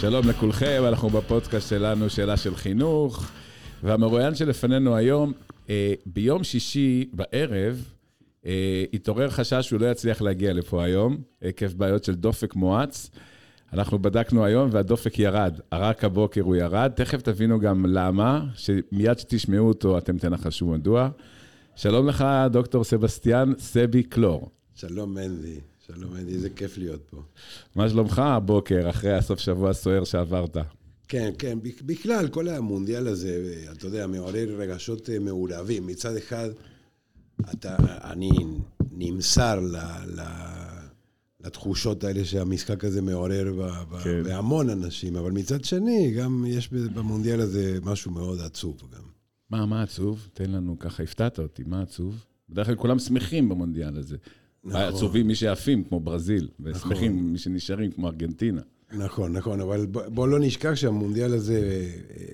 שלום לכולכם, אנחנו בפודקאסט שלנו, שאלה של חינוך, והמרואיין שלפנינו היום, אה, ביום שישי בערב, אה, התעורר חשש שהוא לא יצליח להגיע לפה היום, עקב בעיות של דופק מואץ. אנחנו בדקנו היום והדופק ירד, רק הבוקר הוא ירד, תכף תבינו גם למה, שמיד שתשמעו אותו אתם תנחשו מדוע. שלום לך, דוקטור סבסטיאן סבי קלור. שלום מנדי, שלום מנדי, איזה כיף להיות פה. מה שלומך הבוקר, אחרי הסוף שבוע הסוער שעברת? כן, כן, בכלל, כל המונדיאל הזה, אתה יודע, מעורר רגשות אה, מעורבים. מצד אחד, אתה, אני נמסר ל, ל, לתחושות האלה שהמשחק הזה מעורר ב, ב, כן. בהמון אנשים, אבל מצד שני, גם יש במונדיאל הזה משהו מאוד עצוב גם. מה, מה עצוב? תן לנו, ככה הפתעת אותי, מה עצוב? בדרך כלל כולם שמחים במונדיאל הזה. נכון. עצובים מי שעפים, כמו ברזיל, ושמחים נכון. מי שנשארים, כמו ארגנטינה. נכון, נכון, אבל בוא, בוא לא נשכח שהמונדיאל הזה אה,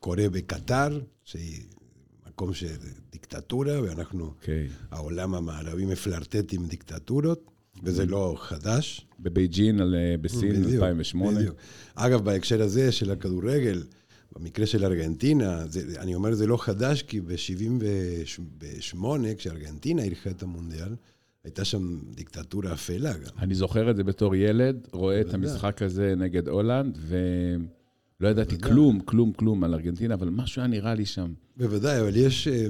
קורה בקטר, שהיא מקום של דיקטטורה, ואנחנו, okay. אוקיי. העולם המערבי מפלרטט עם דיקטטורות, וזה mm. לא חדש. בבייג'ין, אה, בסין, בדיוק, 2008. בדיוק. אגב, בהקשר הזה של הכדורגל, במקרה של ארגנטינה, זה, אני אומר זה לא חדש, כי ב-78, כשארגנטינה אירחה את המונדיאל, הייתה שם דיקטטורה אפלה גם. אני זוכר את זה בתור ילד, רואה את המשחק הזה נגד הולנד, ולא ידעתי כלום, כלום, כלום על ארגנטינה, אבל משהו היה נראה לי שם. בוודאי, אבל יש, אה,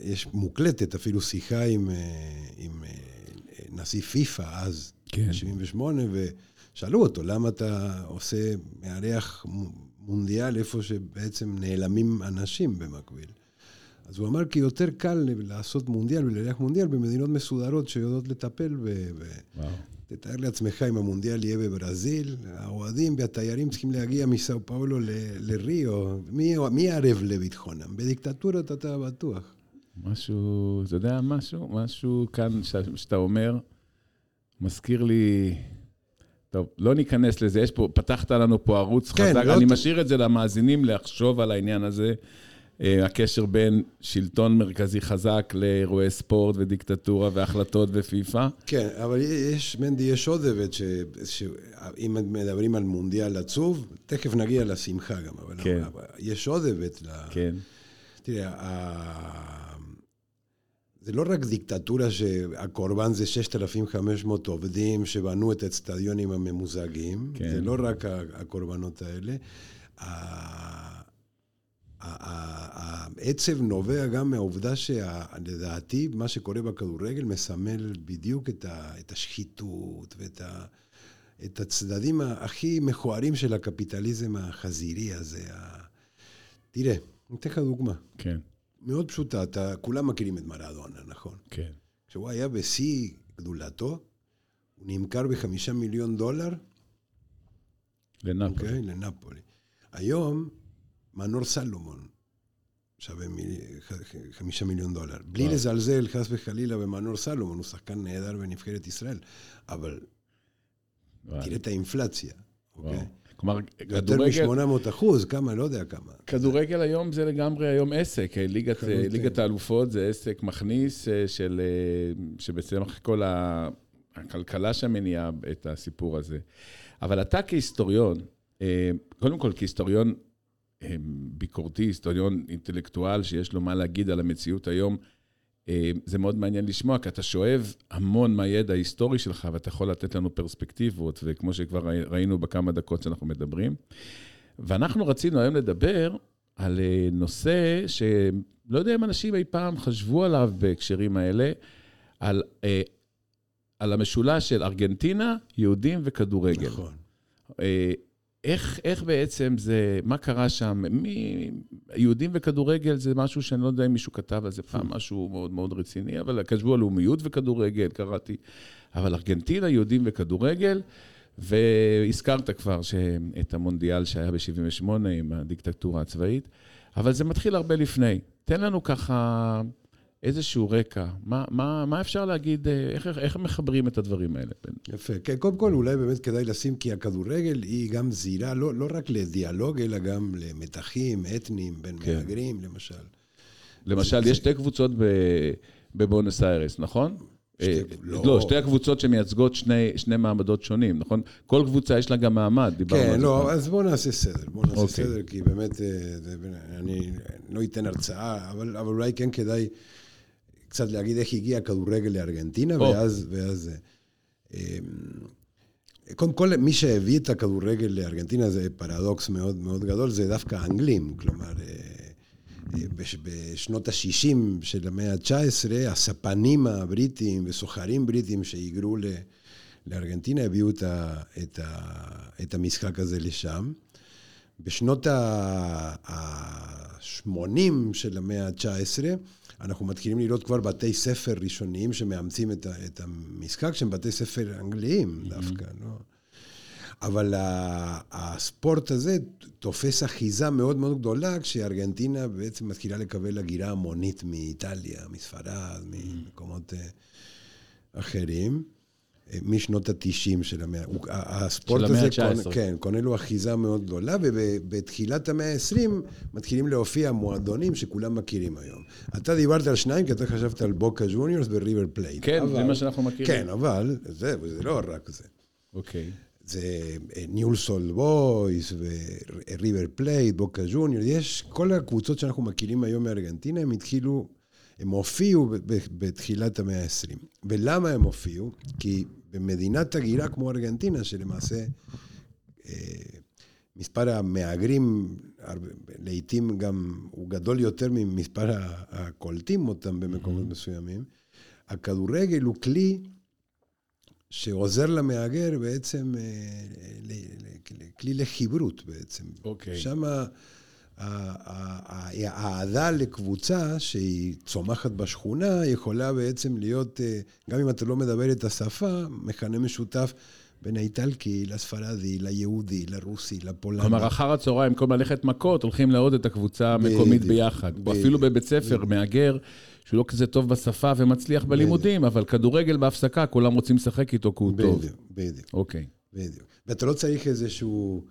יש מוקלטת אפילו שיחה עם, אה, עם אה, נשיא פיפ"א אז, כן. ב-78, ושאלו אותו, למה אתה עושה, מארח מונדיאל איפה שבעצם נעלמים אנשים במקביל? אז הוא אמר כי יותר קל לעשות מונדיאל ולארח מונדיאל במדינות מסודרות שיודעות לטפל ב... וואו. תתאר לעצמך אם המונדיאל יהיה בברזיל, האוהדים והתיירים צריכים להגיע מסאו פאולו ל- לריו, מי, מי ערב לביטחונם? בדיקטטורות אתה בטוח. משהו, אתה יודע משהו? משהו כאן ש- שאתה אומר, מזכיר לי... טוב, לא ניכנס לזה, יש פה, פתחת לנו פה ערוץ כן, חזק, לא אני ת... משאיר את זה למאזינים לחשוב על העניין הזה. אה, הקשר בין שלטון מרכזי חזק לאירועי ספורט ודיקטטורה והחלטות ופיפ"א. כן, אבל יש, מנדי, יש עוד היבט, שאם מדברים על מונדיאל עצוב, תכף נגיע לשמחה גם, אבל כן. יש עוד היבט. כן. תראה, זה לא רק דיקטטורה שהקורבן זה 6,500 עובדים שבנו את האצטדיונים הממוזגים, כן. זה לא רק הקורבנות האלה. העצב נובע גם מהעובדה שלדעתי מה שקורה בכדורגל מסמל בדיוק את, את השחיתות ואת ה, את הצדדים הכי מכוערים של הקפיטליזם החזירי הזה. תראה, אני אתן לך דוגמה. כן. מאוד פשוטה, אתה, כולם מכירים את מרדונה, נכון? כן. כשהוא היה בשיא גדולתו, הוא נמכר בחמישה מיליון דולר. לנפולי. Okay, אוקיי? לנפולי. היום מנור סלומון שווה חמישה מיליון דולר. בלי לזלזל, חס וחלילה, במנור סלומון, הוא שחקן נהדר בנבחרת ישראל, אבל תראה את האינפלציה, אוקיי? כלומר, כדורגל... יותר מ-800 אחוז, כמה, לא יודע כמה. כדורגל היום זה לגמרי היום עסק. ליגת, ליגת האלופות זה עסק מכניס אה, של... אה, שבעצם כל הכלכלה שם מניעה את הסיפור הזה. אבל אתה כהיסטוריון, אה, קודם כל כהיסטוריון ביקורתי, היסטוריון אינטלקטואל שיש לו מה להגיד על המציאות היום, זה מאוד מעניין לשמוע, כי אתה שואב המון מהידע ההיסטורי שלך, ואתה יכול לתת לנו פרספקטיבות, וכמו שכבר ראינו בכמה דקות שאנחנו מדברים. ואנחנו רצינו היום לדבר על אה, נושא שלא יודע אם אנשים אי פעם חשבו עליו בהקשרים האלה, על, אה, על המשולש של ארגנטינה, יהודים וכדורגל. נכון. איך, איך בעצם זה, מה קרה שם? מי, יהודים וכדורגל זה משהו שאני לא יודע אם מישהו כתב על זה פעם, משהו מאוד מאוד רציני, אבל חשבו על לאומיות וכדורגל, קראתי. אבל ארגנטינה, יהודים וכדורגל, והזכרת כבר את המונדיאל שהיה ב-78' עם הדיקטטורה הצבאית, אבל זה מתחיל הרבה לפני. תן לנו ככה איזשהו רקע, מה, מה, מה אפשר להגיד, אה, איך, איך מחברים את הדברים האלה? יפה. כן, קודם כל אולי באמת כדאי לשים, כי הכדורגל היא גם זירה, לא, לא רק לדיאלוג, אלא גם למתחים אתניים בין כן. מהגרים, למשל. למשל, זה, יש שתי קבוצות בבונוס איירס, נכון? שתי, לא. לא, שתי הקבוצות שמייצגות שני, שני מעמדות שונים, נכון? כל קבוצה יש לה גם מעמד, דיברנו כן, על זה. כן, לא, אז בואו נעשה סדר. בואו נעשה אוקיי. סדר, כי באמת, זה, אני לא אתן הרצאה, אבל, אבל אולי כן כדאי קצת להגיד איך הגיע הכדורגל לארגנטינה, ואז... ואז קודם כל, מי שהביא את הכדורגל לארגנטינה זה פרדוקס מאוד מאוד גדול, זה דווקא האנגלים. כלומר, אה, בשנות ה-60 של המאה ה-19, הספנים הבריטים וסוחרים בריטים שהיגרו לארגנטינה הביאו את, ה, את, ה, את המשחק הזה לשם. בשנות ה-80 של המאה ה-19, אנחנו מתחילים לראות כבר בתי ספר ראשוניים שמאמצים את, את המשחק, שהם בתי ספר אנגליים דווקא, mm-hmm. לא? אבל הספורט הזה תופס אחיזה מאוד מאוד גדולה כשארגנטינה בעצם מתחילה לקבל הגירה המונית מאיטליה, מספרד, ממקומות אה, אחרים. אה, משנות התשעים של המאה, הספורט של הזה, קונ, כן, קונה לו אחיזה מאוד גדולה, ובתחילת המאה ה-20 מתחילים להופיע מועדונים שכולם מכירים היום. אתה דיברת על שניים, כי אתה חשבת על בוקה ג'וניורס וריבר פלייט. כן, אבל, זה מה שאנחנו מכירים. כן, אבל זה, זה לא רק זה. אוקיי. Okay. זה ניואלס אולד בויס וריבר פלייט, בוקה ג'וניור, יש כל הקבוצות שאנחנו מכירים היום מארגנטינה, הם התחילו, הם הופיעו בתחילת המאה ה-20. ולמה הם הופיעו? כי במדינת הגירה כמו ארגנטינה, שלמעשה אה, מספר המהגרים, לעיתים גם הוא גדול יותר ממספר הקולטים אותם במקומות mm-hmm. מסוימים, הכדורגל הוא כלי שעוזר למהגר בעצם אה, כלי לחברות בעצם. אוקיי. שם האהדה לקבוצה שהיא צומחת בשכונה יכולה בעצם להיות, אה, גם אם אתה לא מדבר את השפה, מכנה משותף. בין האיטלקי לספרדי, ליהודי, לרוסי, לפולני. כלומר, אחר הצהריים, במקום ללכת מכות, הולכים לעוד את הקבוצה המקומית ביחד. או אפילו בבית ספר, מהגר, שהוא לא כזה טוב בשפה ומצליח בלימודים, אבל כדורגל בהפסקה, כולם רוצים לשחק איתו כי הוא טוב. בדיוק, בדיוק. אוקיי. בדיוק. ואתה לא צריך איזשהו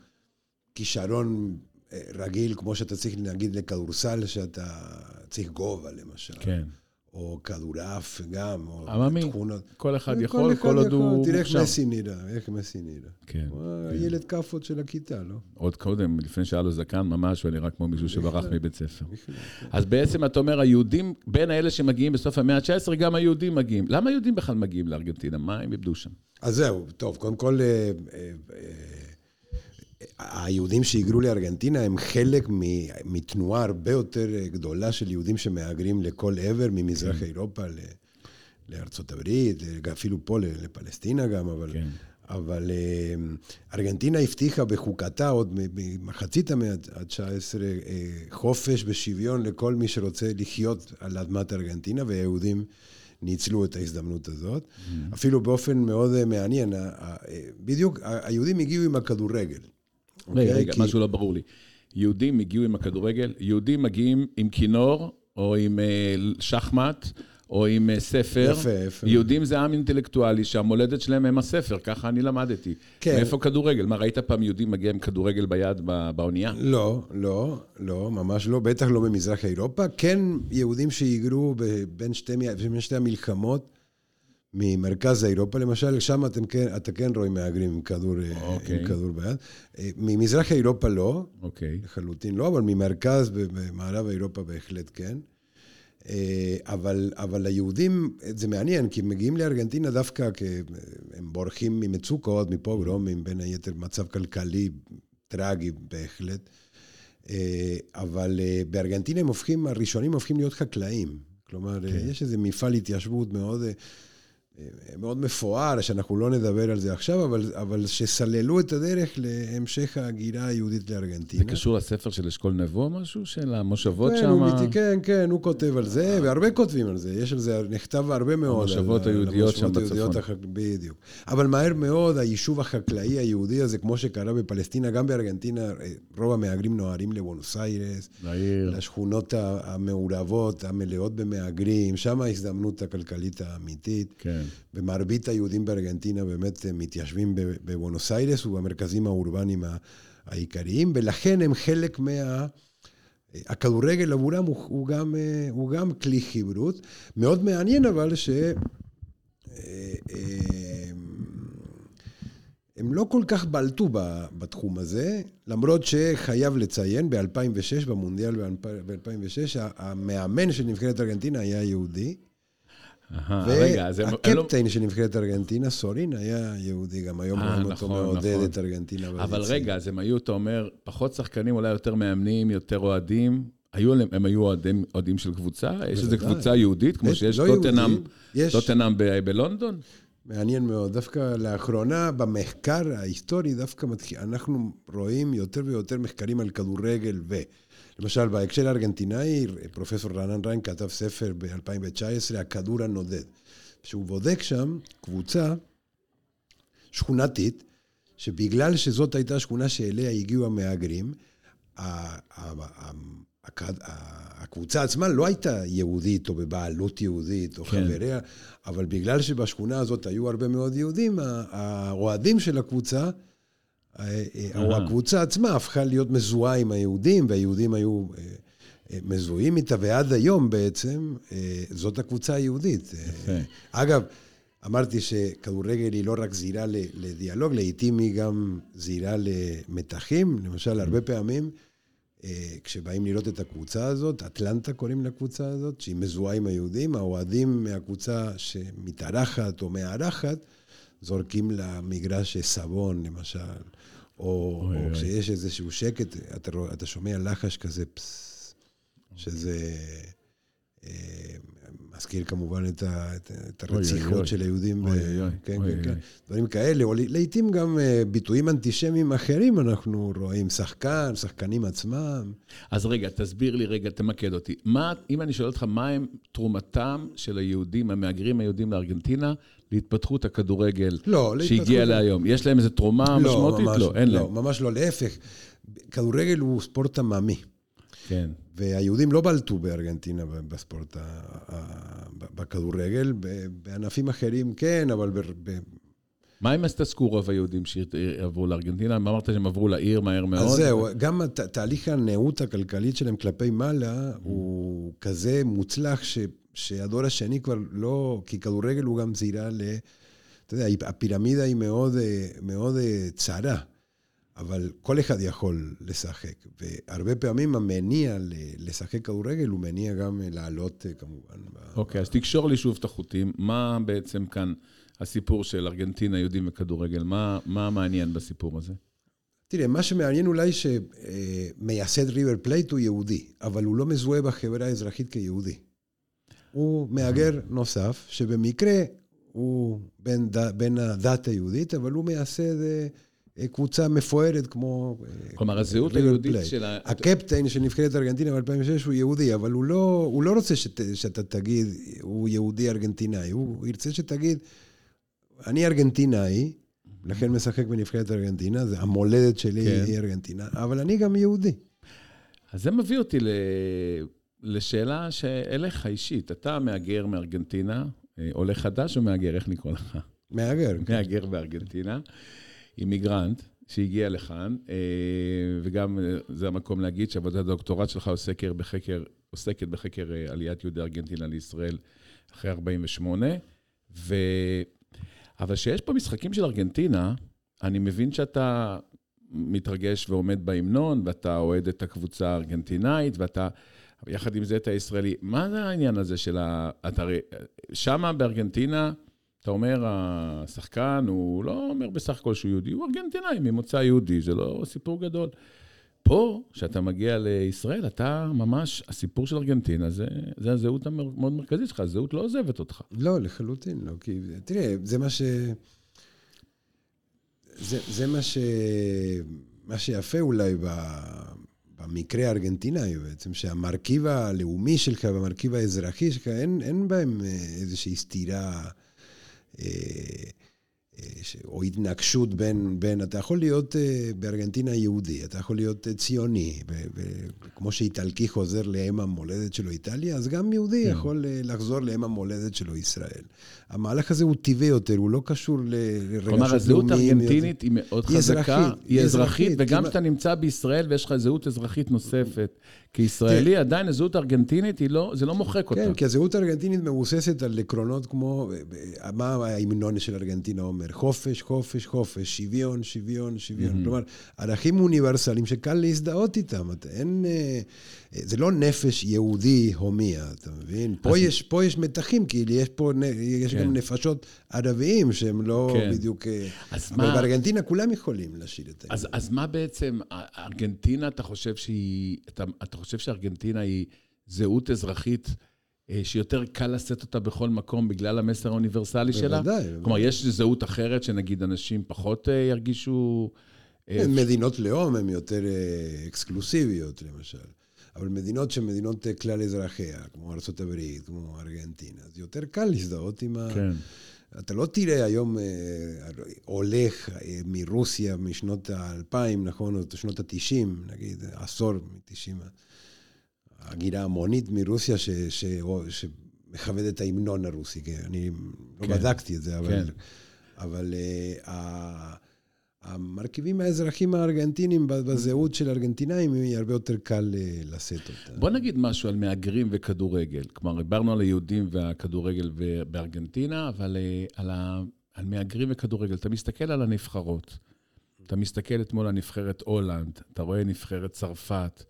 כישרון רגיל, כמו שאתה צריך, נגיד, לכדורסל, שאתה צריך גובה, למשל. כן. או כדורעף גם, או עממי, תכונות. כל אחד יכול, כל עוד הוא תראה איך מסי נראה, איך מסי נראה. כן. הוא הילד כאפות של הכיתה, לא? עוד קודם, לפני שהיה לו זקן, ממש, הוא נראה כמו מישהו שברח מבית ספר. אז בעצם אתה אומר, היהודים, בין האלה שמגיעים בסוף המאה ה-19, גם היהודים מגיעים. למה היהודים בכלל מגיעים לארגנטינה? מה הם איבדו שם? אז זהו, טוב, קודם כל... אה, אה, היהודים שהיגרו לארגנטינה הם חלק מתנועה הרבה יותר גדולה של יהודים שמהגרים לכל עבר, ממזרח כן. אירופה לארצות הברית, אפילו פה לפלסטינה גם, אבל... כן. אבל אה, ארגנטינה הבטיחה בחוקתה עוד במחצית המאה ה-19 אה, חופש ושוויון לכל מי שרוצה לחיות על אדמת ארגנטינה, והיהודים ניצלו את ההזדמנות הזאת. Mm-hmm. אפילו באופן מאוד אה, מעניין, בדיוק היהודים הגיעו עם הכדורגל. רגע, רגע, כי... משהו לא ברור לי. יהודים הגיעו עם הכדורגל, יהודים מגיעים עם כינור, או עם אה, שחמט, או עם אה, ספר. יפה, יפה. יהודים זה עם אינטלקטואלי שהמולדת שלהם הם הספר, ככה אני למדתי. כן. מאיפה כדורגל? מה, ראית פעם יהודי מגיע עם כדורגל ביד באונייה? לא, לא, לא, ממש לא, בטח לא במזרח אירופה. כן, יהודים שהיגרו בין שתי, בין שתי המלחמות. ממרכז אירופה למשל, שם אתם כן, אתה כן רואים מהגרים עם כדור, okay. עם אוקיי. כדור ביד. אה, ממזרח אירופה לא, okay. אוקיי. לחלוטין לא, אבל ממרכז, במערב אירופה בהחלט כן. אה, אבל, אבל היהודים, זה מעניין, כי הם מגיעים לארגנטינה דווקא כי הם בורחים ממצוקות, מפוגרומים, בין היתר מצב כלכלי טרגי בהחלט. אה, אבל בארגנטינה הם הופכים, הראשונים הופכים להיות חקלאים. כלומר, okay. כן. יש איזה מפעל התיישבות מאוד... מאוד מפואר, שאנחנו לא נדבר על זה עכשיו, אבל, אבל שסללו את הדרך להמשך ההגירה היהודית לארגנטינה. זה קשור לספר של אשכול נבו או משהו? של המושבות כן, שם? הוא, כן, כן, הוא כותב על זה, והרבה כותבים על זה. יש על זה, נכתב הרבה מאוד. המושבות היהודיות שם בצפון. הח... בדיוק. אבל מהר מאוד, היישוב החקלאי היהודי הזה, כמו שקרה בפלסטינה, גם בארגנטינה, רוב המהגרים נוהרים לבונוס איירס, לשכונות המעורבות, המלאות במהגרים, שם ההזדמנות הכלכלית האמיתית. כן. ומרבית היהודים בארגנטינה באמת מתיישבים בבונוס איירס ובמרכזים האורבניים העיקריים, ולכן הם חלק מה... הכדורגל עבורם הוא, הוא, גם, הוא גם כלי חברות. מאוד מעניין אבל ש... הם לא כל כך בלטו בתחום הזה, למרות שחייב לציין, ב-2006, במונדיאל ב-2006, המאמן של נבחרת ארגנטינה היה יהודי. והקפטן של נבחרת ארגנטינה, סורין, היה יהודי, גם היום רואים אותו נכון, מעודד נכון. את ארגנטינה. אבל רגע, אז הם היו, אתה אומר, פחות שחקנים, אולי יותר מאמנים, יותר אוהדים. היו, הם היו אוהדים של קבוצה? יש איזו קבוצה יהודית, כמו שיש לא טוטנאם בלונדון? מעניין מאוד. דווקא לאחרונה, במחקר ההיסטורי, דווקא מתחיל, אנחנו רואים יותר ויותר מחקרים על כדורגל ו... למשל, בהקשר הארגנטינאי, פרופסור רענן ריין כתב ספר ב-2019, הכדור הנודד. שהוא בודק שם קבוצה שכונתית, שבגלל שזאת הייתה שכונה שאליה הגיעו המהגרים, הקבוצה עצמה לא הייתה יהודית או בבעלות יהודית או כן. חבריה, אבל בגלל שבשכונה הזאת היו הרבה מאוד יהודים, האוהדים של הקבוצה, אה, אה, או הקבוצה עצמה הפכה להיות מזוהה עם היהודים, והיהודים היו אה, מזוהים איתה, ועד היום בעצם זאת הקבוצה היהודית. יפה. אגב, אמרתי שכדורגל היא לא רק זירה לדיאלוג, לעיתים היא גם זירה למתחים. למשל, הרבה פעמים... אה, כשבאים לראות את הקבוצה הזאת, אטלנטה קוראים לקבוצה הזאת, שהיא מזוהה עם היהודים, האוהדים מהקבוצה שמתארחת או מארחת, זורקים למגרש סבון, למשל, או, אוי, או אוי. כשיש איזשהו שקט, אתה, אתה שומע לחש כזה, פסס, שזה... אה, מזכיר כמובן את, ה, את, את הרציחות של היהודים, אוי, אוי, כן, אוי, כן, כן, דברים כאלה, או לעיתים גם אה, ביטויים אנטישמיים אחרים אנחנו רואים, שחקן, שחקנים עצמם. אז רגע, תסביר לי רגע, תמקד אותי. מה, אם אני שואל אותך, מה הם תרומתם של היהודים, המהגרים היהודים לארגנטינה, להתפתחות הכדורגל לא, שהגיע להיום? יש להם איזו תרומה לא, משמעותית? ממש, לא, אין לא, להם. ממש לא, להפך. כדורגל הוא ספורט עממי. כן. והיהודים לא בלטו בארגנטינה בספורט, בכדורגל, בענפים אחרים כן, אבל... ב... מה עם הסטסקו רוב היהודים שעברו לארגנטינה? מה אמרת שהם עברו לעיר מהר מאוד? אז זהו, גם תהליך הנאות הכלכלית שלהם כלפי מעלה הוא כזה מוצלח, ש, שהדור השני כבר לא... כי כדורגל הוא גם זירה ל... אתה יודע, הפירמידה היא מאוד, מאוד צרה. אבל כל אחד יכול לשחק, והרבה פעמים המניע לשחק כדורגל הוא מניע גם לעלות כמובן. אוקיי, okay, אז תקשור לי שוב את החוטים. מה בעצם כאן הסיפור של ארגנטינה, יהודים וכדורגל? מה, מה מעניין בסיפור הזה? תראה, מה שמעניין אולי שמייסד ריבר פלייט הוא יהודי, אבל הוא לא מזוהה בחברה האזרחית כיהודי. הוא מהגר נוסף, שבמקרה הוא בן, בן הדת היהודית, אבל הוא מייסד... אה, קבוצה מפוארת כמו... אה, כלומר, הזהות היהודית של ה... הקפטן של נבחרת ארגנטינה ב-2006 הוא יהודי, אבל הוא לא, הוא לא רוצה שת, שאתה תגיד, הוא יהודי ארגנטינאי. הוא ירצה שתגיד, אני ארגנטינאי, לכן משחק בנבחרת ארגנטינה, זה המולדת שלי כן. היא ארגנטינה, אבל אני גם יהודי. אז זה מביא אותי ל... לשאלה שאליך אישית. אתה מהגר מארגנטינה, אה, עולה חדש או מהגר? איך נקרא לך? מהגר. מהגר בארגנטינה. אימיגרנט שהגיע לכאן, אה, וגם אה, זה המקום להגיד שעבודת הדוקטורט שלך עוסקת בחקר, עוסקת בחקר אה, עליית יהודי ארגנטינה לישראל אחרי 48, ו... אבל כשיש פה משחקים של ארגנטינה, אני מבין שאתה מתרגש ועומד בהמנון, ואתה אוהד את הקבוצה הארגנטינאית, ואתה, יחד עם זה את הישראלי. מה זה העניין הזה של ה... אתה הרי, שמה בארגנטינה, אתה אומר, השחקן, הוא לא אומר בסך הכל שהוא יהודי, הוא ארגנטינאי ממוצא יהודי, זה לא סיפור גדול. פה, כשאתה מגיע לישראל, אתה ממש, הסיפור של ארגנטינה, זה, זה הזהות המאוד מרכזית שלך, הזהות לא עוזבת אותך. לא, לחלוטין לא. כי, תראה, זה מה ש... זה, זה מה ש... מה שיפה אולי ב... במקרה הארגנטינאי בעצם, שהמרכיב הלאומי שלך והמרכיב האזרחי שלך, אין, אין בהם איזושהי סתירה. אה, או התנגשות בין, בין, אתה יכול להיות בארגנטינה יהודי, אתה יכול להיות ציוני, וכמו שאיטלקי חוזר לאם המולדת שלו איטליה, אז גם יהודי כן. יכול לחזור לאם המולדת שלו ישראל. המהלך הזה הוא טבעי יותר, הוא לא קשור לרגשות לאומיים. כלומר, הזהות הארגנטינית היא מאוד היא חזקה, אזרחית, היא אזרחית, וגם כשאתה נמצא בישראל ויש לך זהות אזרחית נוספת, כישראלי, עדיין הזהות הארגנטינית, לא, זה לא מוחק אותה. כן, כי הזהות הארגנטינית מבוססת על עקרונות כמו, מה ההמנון של ארגנטינה אומר? חופש, חופש, חופש, שוויון, שוויון, שוויון. כלומר, ערכים אוניברסליים שקל להזדהות איתם. אין... אה, זה לא נפש יהודי הומיה, אתה מבין? פה, יש, פה יש מתחים, כי יש פה, יש כן. גם נפשות ערביים שהם לא כן. בדיוק... אה, אז אבל מה... בארגנטינה כולם יכולים לשיר את זה. אז, אז מה בעצם, ארגנטינה, אתה חושב שהיא... אתה, אתה חושב שארגנטינה היא זהות אזרחית אה, שיותר קל לשאת אותה בכל מקום בגלל המסר האוניברסלי שלה? בוודאי. כלומר, יש זהות אחרת שנגיד אנשים פחות אה, ירגישו... כן, מדינות לאום הן יותר אקסקלוסיביות, למשל. אבל מדינות שהן מדינות כלל אזרחיה, כמו ארה"ב, כמו ארגנטינה, אז יותר קל להזדהות עם ה... כן. אתה לא תראה היום אה, הולך אה, מרוסיה משנות האלפיים, נכון, או שנות התשעים, נגיד, עשור מתשעים, הגירה המונית מרוסיה ש, ש, ש, שמכבד את ההמנון הרוסי, כן, אני לא כן. לא בדקתי את זה, אבל... כן. אבל uh, המרכיבים האזרחים הארגנטינים בזהות של הארגנטינאים, היא הרבה יותר קל אה, לשאת אותה. בוא נגיד משהו על מהגרים וכדורגל. כלומר, דיברנו על היהודים והכדורגל בארגנטינה, אבל אה, על, ה... על מהגרים וכדורגל. אתה מסתכל על הנבחרות, אתה מסתכל אתמול על נבחרת הולנד, אתה רואה נבחרת צרפת.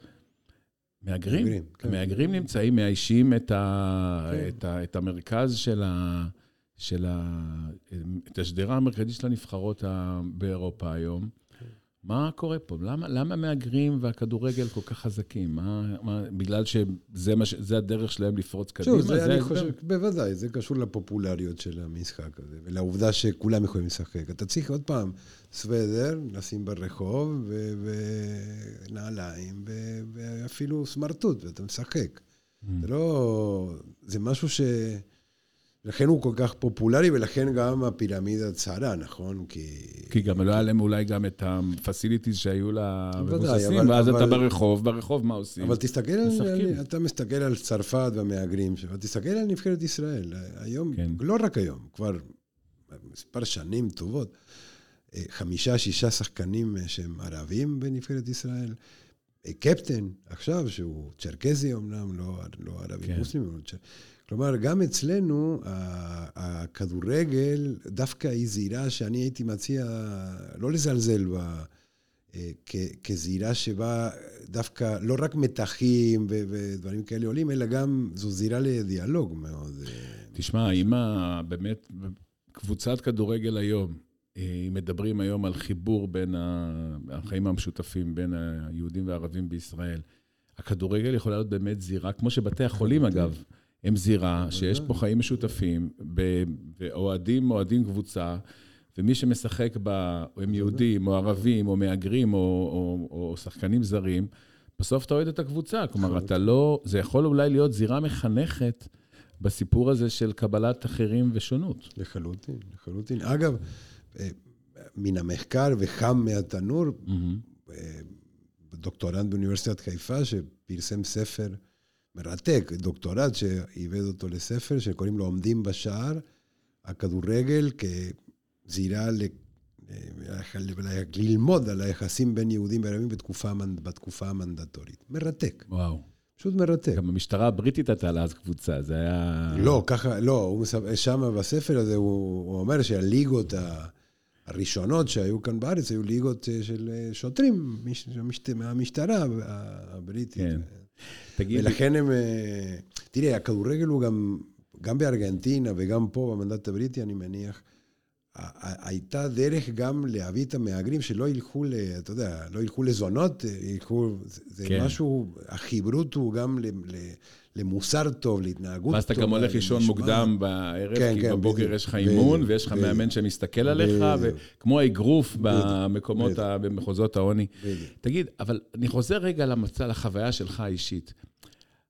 מהגרים? מהגרים, כן. נמצאים, מאיישים את, ה... כן. את, ה... את המרכז של ה... של ה... את השדרה המרכזית של הנבחרות באירופה היום. מה קורה פה? למה, למה מהגרים והכדורגל כל כך חזקים? מה, מה, בגלל שזה מה, זה הדרך שלהם לפרוץ קדימה? שוב, זה, זה אני חושב, בוודאי, זה קשור לפופולריות של המשחק הזה, ולעובדה שכולם יכולים לשחק. אתה צריך עוד פעם סוודר, לשים ברחוב, ונעליים, ואפילו סמרטוט, ואתה משחק. Mm. זה לא... זה משהו ש... לכן הוא כל כך פופולרי, ולכן גם הפירמידה צרה, נכון? כי... כי גם לא היה להם אולי גם את הפסיליטיז שהיו למבוססים, ואז אבל... אתה ברחוב, ברחוב מה עושים? אבל תסתכל על... אתה מסתכל על צרפת והמהגרים שם, תסתכל על נבחרת ישראל. היום, כן. לא רק היום, כבר מספר שנים טובות, אה, חמישה, שישה שחקנים אה, שהם ערבים בנבחרת ישראל. אה, קפטן, עכשיו, שהוא צ'רקזי אמנם, לא, לא ערבי כן. מוסלמי, אבל צ'רקזי. כלומר, גם אצלנו, הכדורגל דווקא היא זירה שאני הייתי מציע לא לזלזל בה. אה, כזירה שבה דווקא לא רק מתחים ודברים כאלה עולים, אלא גם זו זירה לדיאלוג מאוד. אה. תשמע, אם באמת קבוצת כדורגל היום, אה, מדברים היום על חיבור בין החיים המשותפים, בין היהודים והערבים בישראל, הכדורגל יכולה להיות באמת זירה, כמו שבתי החולים, אגב, הם זירה שיש פה חיים משותפים, ואוהדים אוהדים קבוצה, ומי שמשחק בה, הם יהודים, או ערבים, או מהגרים, או, או, או שחקנים זרים, בסוף אתה אוהד את הקבוצה. כלומר, אתה לא... זה יכול אולי להיות זירה מחנכת בסיפור הזה של קבלת אחרים ושונות. לחלוטין, לחלוטין. אגב, אה, מן המחקר וחם מהתנור, mm-hmm. דוקטורנט באוניברסיטת חיפה, שפרסם ספר מרתק, דוקטורט שאיבד אותו לספר, שקוראים לו עומדים בשער, הכדורגל כזירה ל... ללמוד על היחסים בין יהודים וערבים בתקופה, בתקופה המנדטורית. מרתק. וואו. פשוט מרתק. גם המשטרה הבריטית הייתה לה אז קבוצה, זה היה... לא, ככה, לא, הוא שם בספר הזה, הוא, הוא אומר שהליגות הראשונות שהיו כאן בארץ היו ליגות של שוטרים מהמשטרה הבריטית. כן. תגיד... ולכן הם... אה, תראה, הכדורגל הוא גם, גם בארגנטינה וגם פה במנדט הבריטי, אני מניח, הייתה דרך גם להביא את המהגרים שלא ילכו, ל, אתה יודע, לא ילכו לזונות, ילכו, זה כן. משהו, החברות הוא גם ל, ל, למוסר טוב, להתנהגות טובה. ואז אתה גם הולך לישון מוקדם בערב, כן, כי כן, בבוקר בדיוק, יש לך אימון, ויש לך מאמן שמסתכל עליך, וכמו האגרוף במקומות, במחוזות העוני. תגיד, אבל אני חוזר רגע למצע, לחוויה שלך האישית.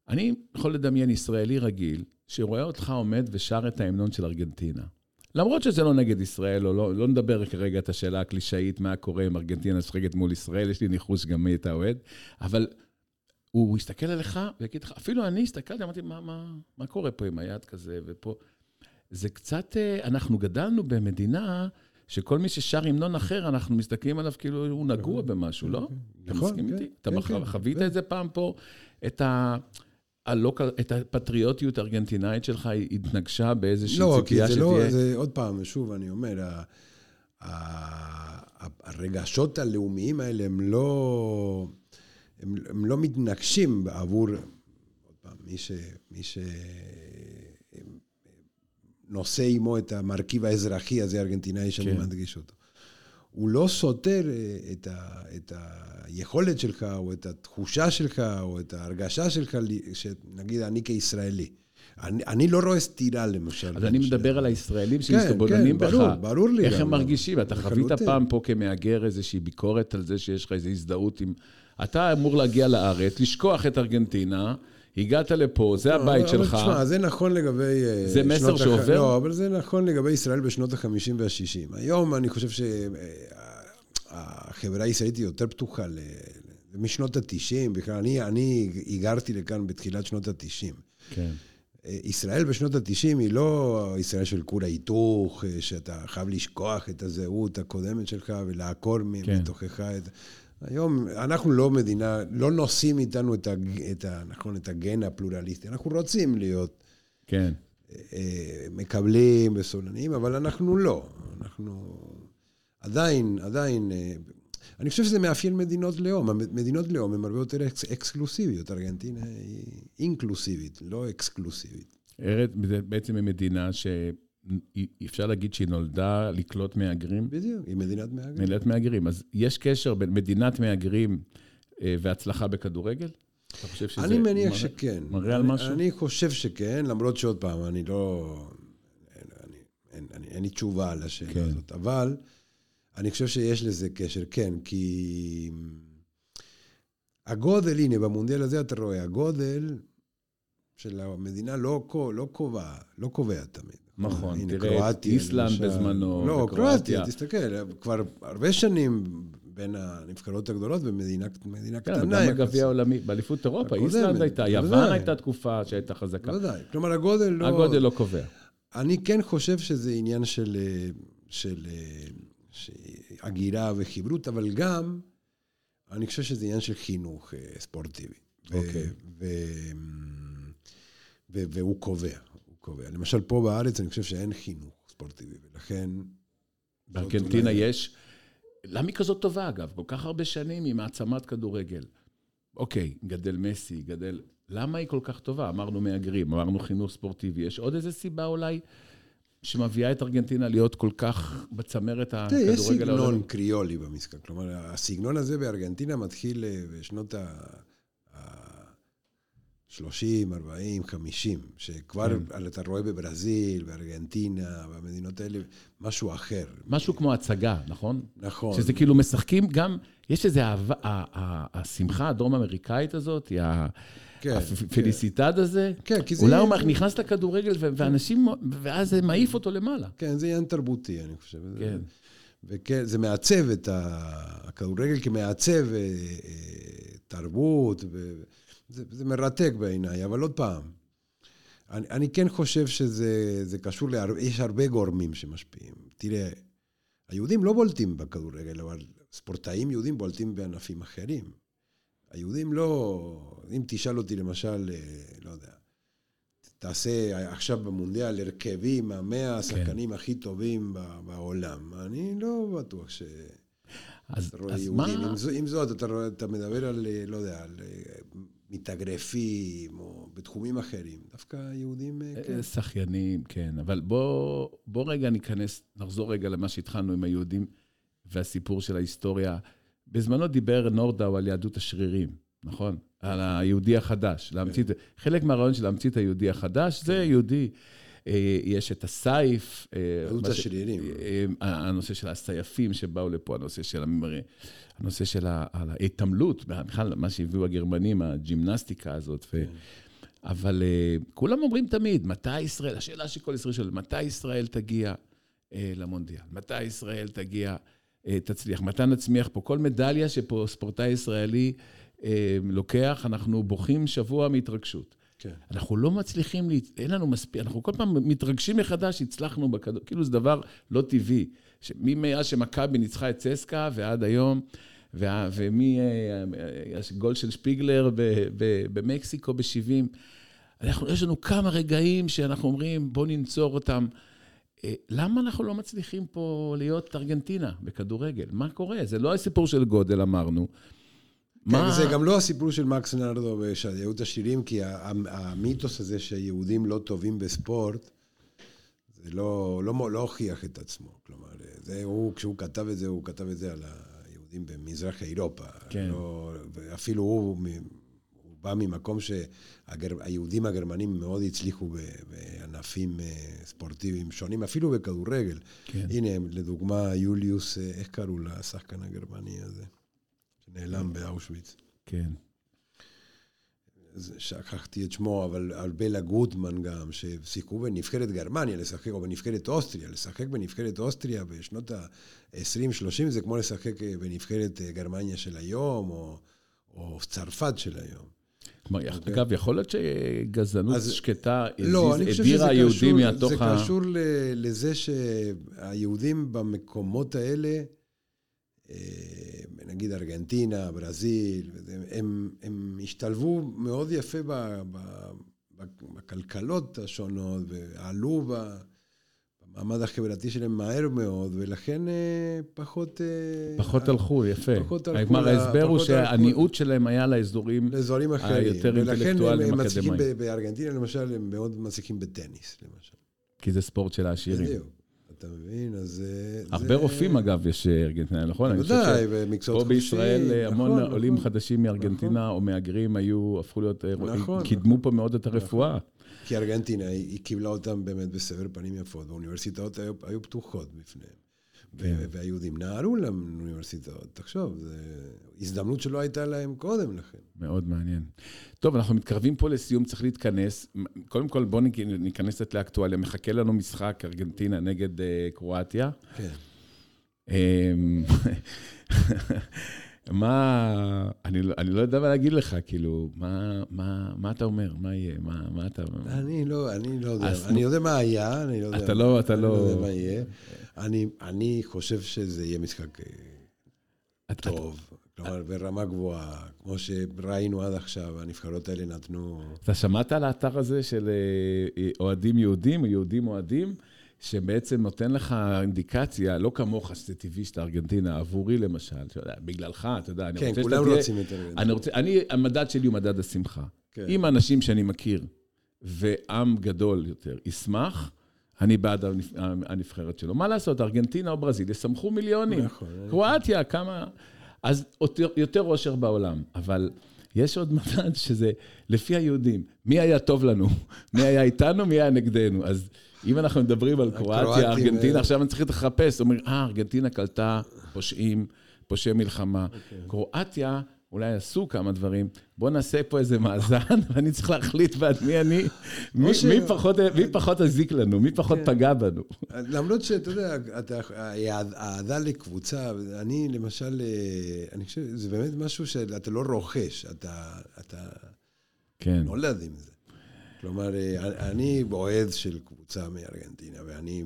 אני יכול לדמיין ישראלי רגיל, שרואה אותך עומד ושר את ההמנון של ארגנטינה. למרות שזה לא נגד ישראל, או לא, לא נדבר כרגע את השאלה הקלישאית, מה קורה אם ארגנטינה משחקת מול ישראל, יש לי ניחוש גם מי הייתה אוהד, אבל הוא יסתכל עליך ויגיד לך, אפילו אני הסתכלתי, אמרתי, מה, מה, מה קורה פה עם היד כזה ופה? זה קצת, אה, אנחנו גדלנו במדינה שכל מי ששר המנון אחר, אנחנו מסתכלים עליו כאילו הוא נגוע נכון. במשהו, לא? אתה נכון, מסכים כן, איתי? אתה כן, חווית כן. את זה פעם פה? את ה... את הפטריוטיות הארגנטינאית שלך התנגשה באיזושהי לא, ציפייה שתהיה? לא, כי זה לא, זה עוד פעם, שוב, אני אומר, הרגשות הלאומיים האלה הם לא, הם, הם לא מתנגשים בעבור, עוד פעם, מי ש... מי ש נושא עמו את המרכיב האזרחי הזה, הארגנטינאי, שאני כן. מדגיש אותו. הוא לא סותר אה, את, ה, את היכולת שלך, או את התחושה שלך, או את ההרגשה שלך, שנגיד אני כישראלי. אני, אני לא רואה סתירה, למשל. אז אני מדבר על הישראלים כן, כן, בך. ברור, ברור לי. איך הם מרגישים? אתה חווית פעם פה כמהגר איזושהי ביקורת על זה שיש לך איזו הזדהות עם... אתה אמור להגיע לארץ, לשכוח את ארגנטינה, הגעת לפה, זה לא, הבית שלך. תשמע, זה נכון לגבי... אה, זה מסר שעובר? לא, אבל זה נכון לגבי ישראל בשנות ה-50 וה-60. היום אני חושב שהחברה הישראלית היא יותר פתוחה ל... משנות ה-90, בכלל, אני, אני היגרתי לכאן בתחילת שנות ה-90. כן. אה, ישראל בשנות ה-90 היא לא ישראל של כור ההיתוך, אה, שאתה חייב לשכוח את הזהות הקודמת שלך ולעקור כן. מתוכך את... היום אנחנו לא מדינה, לא נושאים איתנו את, הג, את, ה, נכון, את הגן הפלורליסטי, אנחנו רוצים להיות כן. אה, מקבלים וסולניים, אבל אנחנו לא. אנחנו עדיין, עדיין, אה, אני חושב שזה מאפיין מדינות לאום. מדינות לאום הן הרבה יותר אקס, אקסקלוסיביות, ארגנטינה היא אינקלוסיבית, לא אקסקלוסיבית. ארץ בעצם היא מדינה ש... אפשר להגיד שהיא נולדה לקלוט מהגרים? בדיוק, היא מדינת מהגרים. מדינת מהגרים. אז יש קשר בין מדינת מהגרים אה, והצלחה בכדורגל? אתה חושב שזה... אני מניח מראה, שכן. מראה על משהו? אני חושב שכן, למרות שעוד פעם, אני לא... אין לי תשובה על השאלה כן. הזאת, אבל אני חושב שיש לזה קשר, כן, כי הגודל, הנה, במונדיאל הזה אתה רואה, הגודל של המדינה לא, לא קובע, לא קובע תמיד. נכון, תראה את איסלנד בזמנו, לא, קרואטיה, תסתכל, כבר הרבה שנים בין הנבחרות הגדולות ומדינה קטנה. כן, גם בגביע העולמי, באליפות אירופה, איסלנד הייתה, יוון הייתה תקופה שהייתה חזקה. בוודאי, כלומר הגודל לא... הגודל לא קובע. אני כן חושב שזה עניין של, של, של הגירה וחברות, אבל גם, אני חושב שזה עניין של חינוך אה, ספורטיבי. אוקיי. והוא קובע. קובע. למשל, פה בארץ אני חושב שאין חינוך ספורטיבי, ולכן... בארגנטינה יש... למה היא כזאת טובה, אגב? כל כך הרבה שנים היא מעצמת כדורגל. אוקיי, גדל מסי, גדל... למה היא כל כך טובה? אמרנו מהגרים, אמרנו חינוך ספורטיבי. יש עוד איזה סיבה אולי שמביאה את ארגנטינה להיות כל כך בצמרת הכדורגל העולמי? יש סגנון קריולי במשחק. כלומר, הסגנון הזה בארגנטינה מתחיל אה, בשנות ה... 30, 40, 50, שכבר כן. אתה רואה בברזיל, בארגנטינה, במדינות האלה, משהו אחר. משהו כמו הצגה, נכון? נכון. שזה כאילו משחקים גם, יש איזו אהבה, השמחה הדרום-אמריקאית הזאת, היא כן, הפליסיטד כן. הזה, כן, כי זה... אולי הוא נכנס לכדורגל, ואנשים, ואז זה מעיף אותו למעלה. כן, זה עניין תרבותי, אני חושב. כן. וכן, זה מעצב את הכדורגל כמעצב אה, אה, תרבות. ו... זה, זה מרתק בעיניי, אבל עוד פעם, אני, אני כן חושב שזה קשור, להר, יש הרבה גורמים שמשפיעים. תראה, היהודים לא בולטים בכדורגל, אבל ספורטאים יהודים בולטים בענפים אחרים. היהודים לא... אם תשאל אותי למשל, אה, לא יודע, תעשה עכשיו במונדיאל הרכבים, המאה השחקנים כן. הכי טובים בעולם, אני לא בטוח ש... אז, אז מה... עם, זאת, אתה, אתה מדבר על, אה, לא יודע, על אה, מתאגרפים, או בתחומים אחרים. דווקא יהודים, אה, כן. שחיינים, כן. אבל בוא, בוא רגע ניכנס, נחזור רגע למה שהתחלנו עם היהודים והסיפור של ההיסטוריה. בזמנו דיבר נורדאו על יהדות השרירים, נכון? על היהודי החדש. להמציא, כן. חלק מהרעיון של להמציא את היהודי החדש, כן. זה יהודי. אה, יש את הסייף. אה, יהדות השרירים. הנושא של הסייפים שבאו לפה, הנושא של... הנושא של ההתעמלות, בכלל מה שהביאו הגרמנים, הג'ימנסטיקה הזאת. ו... כן. אבל כולם אומרים תמיד, מתי ישראל, השאלה שכל ישראל שואל, מתי ישראל תגיע? אה, למונדיאל? מתי ישראל תגיע, אה, תצליח? מתי נצמיח פה? כל מדליה שפה ספורטאי ישראלי אה, לוקח, אנחנו בוכים שבוע מהתרגשות. כן. אנחנו לא מצליחים, לה... אין לנו מספיק, אנחנו כל פעם מתרגשים מחדש, הצלחנו בכדור, כאילו זה דבר לא טבעי. ממאז שמכבי ניצחה את צסקה ועד היום, ומגול אה, של שפיגלר במקסיקו ב-70, יש לנו כמה רגעים שאנחנו אומרים, בואו ננצור אותם. אה, למה אנחנו לא מצליחים פה להיות ארגנטינה בכדורגל? מה קורה? זה לא הסיפור של גודל, אמרנו. כן, מה... זה גם לא הסיפור של מקס נרדו ושל השירים, כי המיתוס הזה שיהודים לא טובים בספורט, זה לא, לא, לא הוכיח את עצמו. כלומר, זה הוא, כשהוא כתב את זה, הוא כתב את זה על היהודים במזרח אירופה. כן. לא, אפילו הוא, הוא בא ממקום שהיהודים הגרמנים מאוד הצליחו בענפים אה, ספורטיביים שונים, אפילו בכדורגל. כן. הנה, לדוגמה, יוליוס, אה, איך קראו לשחקן הגרמני הזה? שנעלם באושוויץ. כן. שכחתי את שמו, אבל על בלה גוטמן גם, ששיחקו בנבחרת גרמניה לשחק, או בנבחרת אוסטריה. לשחק בנבחרת אוסטריה בשנות ה-20-30 זה כמו לשחק בנבחרת גרמניה של היום, או, או צרפת של היום. כלומר, okay. אוקיי? אגב, יכול להיות שגזענות אז, שקטה לא, הדירה יהודים מהתוך ה... זה קשור לזה שהיהודים במקומות האלה, אה, נגיד ארגנטינה, ברזיל, הם, הם השתלבו מאוד יפה ב, ב, בכלכלות השונות, ועלו במעמד החברתי שלהם מהר מאוד, ולכן אה, פחות... אה, פחות הלכו, יפה. פחות הלכו. כלומר, ההסבר הוא שהניעות שלהם היה לאזורים, לאזורים אחרים. היותר אינטלקטואליים אקדמיים. ולכן הם מצליחים בארגנטינה, למשל, הם מאוד מצליחים בטניס, למשל. כי זה ספורט של העשירים. בדיוק. אתה מבין? אז זה... הרבה רופאים, אגב, יש אה, ארגנטינה, נכון? בוודאי, ומקצועות חופשיים. פה בישראל אה, המון נכון, עולים נכון. חדשים מארגנטינה, נכון. או מהגרים היו, הפכו להיות, אה, נכון. קידמו פה מאוד את הרפואה. כי ארגנטינה, היא קיבלה אותם באמת בסבר פנים יפות, והאוניברסיטאות היו פתוחות בפניהם. והיהודים נהרו לאוניברסיטאות. תחשוב, זו הזדמנות שלא הייתה להם קודם לכן. מאוד מעניין. טוב, אנחנו מתקרבים פה לסיום, צריך להתכנס. קודם כל, בואו ניכנס קצת לאקטואליה. מחכה לנו משחק ארגנטינה נגד uh, קרואטיה. כן. מה, אני, לא, אני לא יודע מה להגיד לך, כאילו, מה, מה, מה אתה אומר? מה יהיה? מה, מה אתה... אני לא, אני לא יודע. אני יודע מה היה, אני לא יודע. אתה לא, אתה לא... אני לא יודע מה יהיה. אני, אני חושב שזה יהיה משחק אה, את, טוב. את... כלומר, ברמה גבוהה, כמו שראינו עד עכשיו, הנבחרות האלה נתנו... אתה שמעת על האתר הזה של אה, אוהדים יהודים, יהודים אוהדים? שבעצם נותן לך אינדיקציה, לא כמוך, שזה טבעי שאתה ארגנטינה, עבורי למשל, אתה יודע, בגללך, אתה יודע, אני כן, רוצה שאתה תהיה... כן, כולם רוצים את ארגנטינה. אני רוצה, אני, המדד שלי הוא מדד השמחה. כן. אם האנשים שאני מכיר, ועם גדול יותר, ישמח, אני בעד הנבחרת שלו. מה לעשות, ארגנטינה או ברזיל ישמחו מיליונים. נכון. קרואטיה, כמה... אז יותר אושר בעולם, אבל יש עוד מדד שזה לפי היהודים. מי היה טוב לנו? מי היה איתנו? מי היה נגדנו? אז אם אנחנו מדברים על קרואטיה, ארגנטינה, אה, עכשיו אני צריך לחפש. אומרים, אה, ארגנטינה קלטה פושעים, פושעי מלחמה. אוקיי. קרואטיה... אולי עשו כמה דברים, בוא נעשה פה איזה מאזן, ואני צריך להחליט בעד מי אני, מי, ש... מי, פחות, מי פחות הזיק לנו, מי פחות כן. פגע בנו. למרות שאתה יודע, האהדה לקבוצה, אני למשל, אה, אני חושב, זה באמת משהו שאתה לא רוכש, אתה, אתה כן. נולד עם זה. כלומר, אה, אני אוהד של קבוצה מארגנטינה, ואני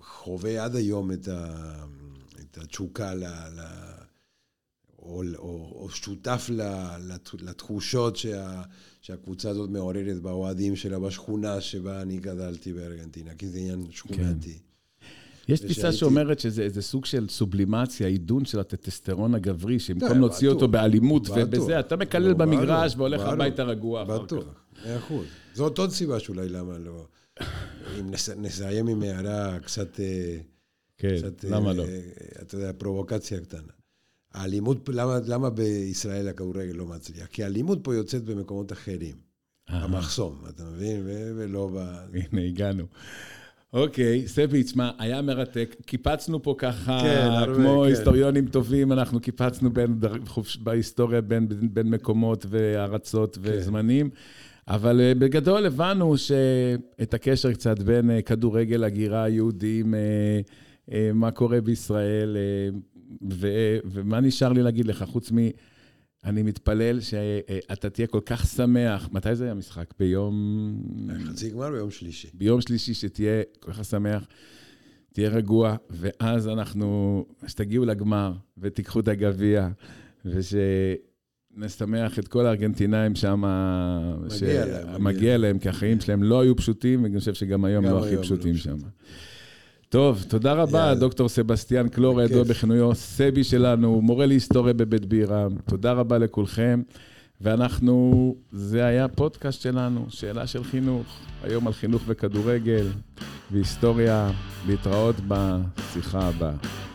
חווה עד היום את, ה, את התשוקה ל... ל או, או, או שותף לתחושות שה, שהקבוצה הזאת מעוררת באוהדים שלה בשכונה שבה אני גדלתי בארגנטינה, כי זה עניין שכונתי. כן. יש תפיסה שאומרת שזה איזה סוג של סובלימציה, עידון של הטסטסטרון הגברי, שבמקום כן, להוציא אותו באלימות ובזה, אתה מקלל במגרש והולך הביתה רגוע אחר כך. בטוח, מאה אחוז. זאת עוד סיבה שאולי למה לא... אם נסיים עם הערה קצת... אה, כן, למה לא? אה, אתה יודע, פרובוקציה קטנה. האלימות, למה, למה בישראל הכדורגל לא מצליח? כי האלימות פה יוצאת במקומות אחרים. במחסום, אתה מבין? ולא ב... הנה, הגענו. אוקיי, סביץ', מה, היה מרתק. קיפצנו פה ככה, כן, הרבה, כמו כן. היסטוריונים טובים, אנחנו קיפצנו בין, בהיסטוריה בין, בין מקומות וארצות כן. וזמנים. אבל אה, בגדול הבנו שאת הקשר קצת בין אה, כדורגל, הגירה, יהודים, מה קורה בישראל, ו, ומה נשאר לי להגיד לך, חוץ מ... אני מתפלל שאתה תהיה כל כך שמח. מתי זה היה משחק? ביום... חצי גמר ביום שלישי. ביום שלישי שתהיה כל כך שמח, תהיה רגוע, ואז אנחנו, שתגיעו לגמר ותיקחו את הגביע, ושנשמח את כל הארגנטינאים שם, מגיע להם. להם, כי החיים שלהם לא היו פשוטים, ואני חושב שגם היום לא הכי פשוטים שם. טוב, תודה רבה, דוקטור סבסטיאן קלור, הידוע בכינויו סבי שלנו, מורה להיסטוריה בבית בירה. תודה רבה לכולכם. ואנחנו, זה היה פודקאסט שלנו, שאלה של חינוך. היום על חינוך וכדורגל והיסטוריה, להתראות בשיחה הבאה.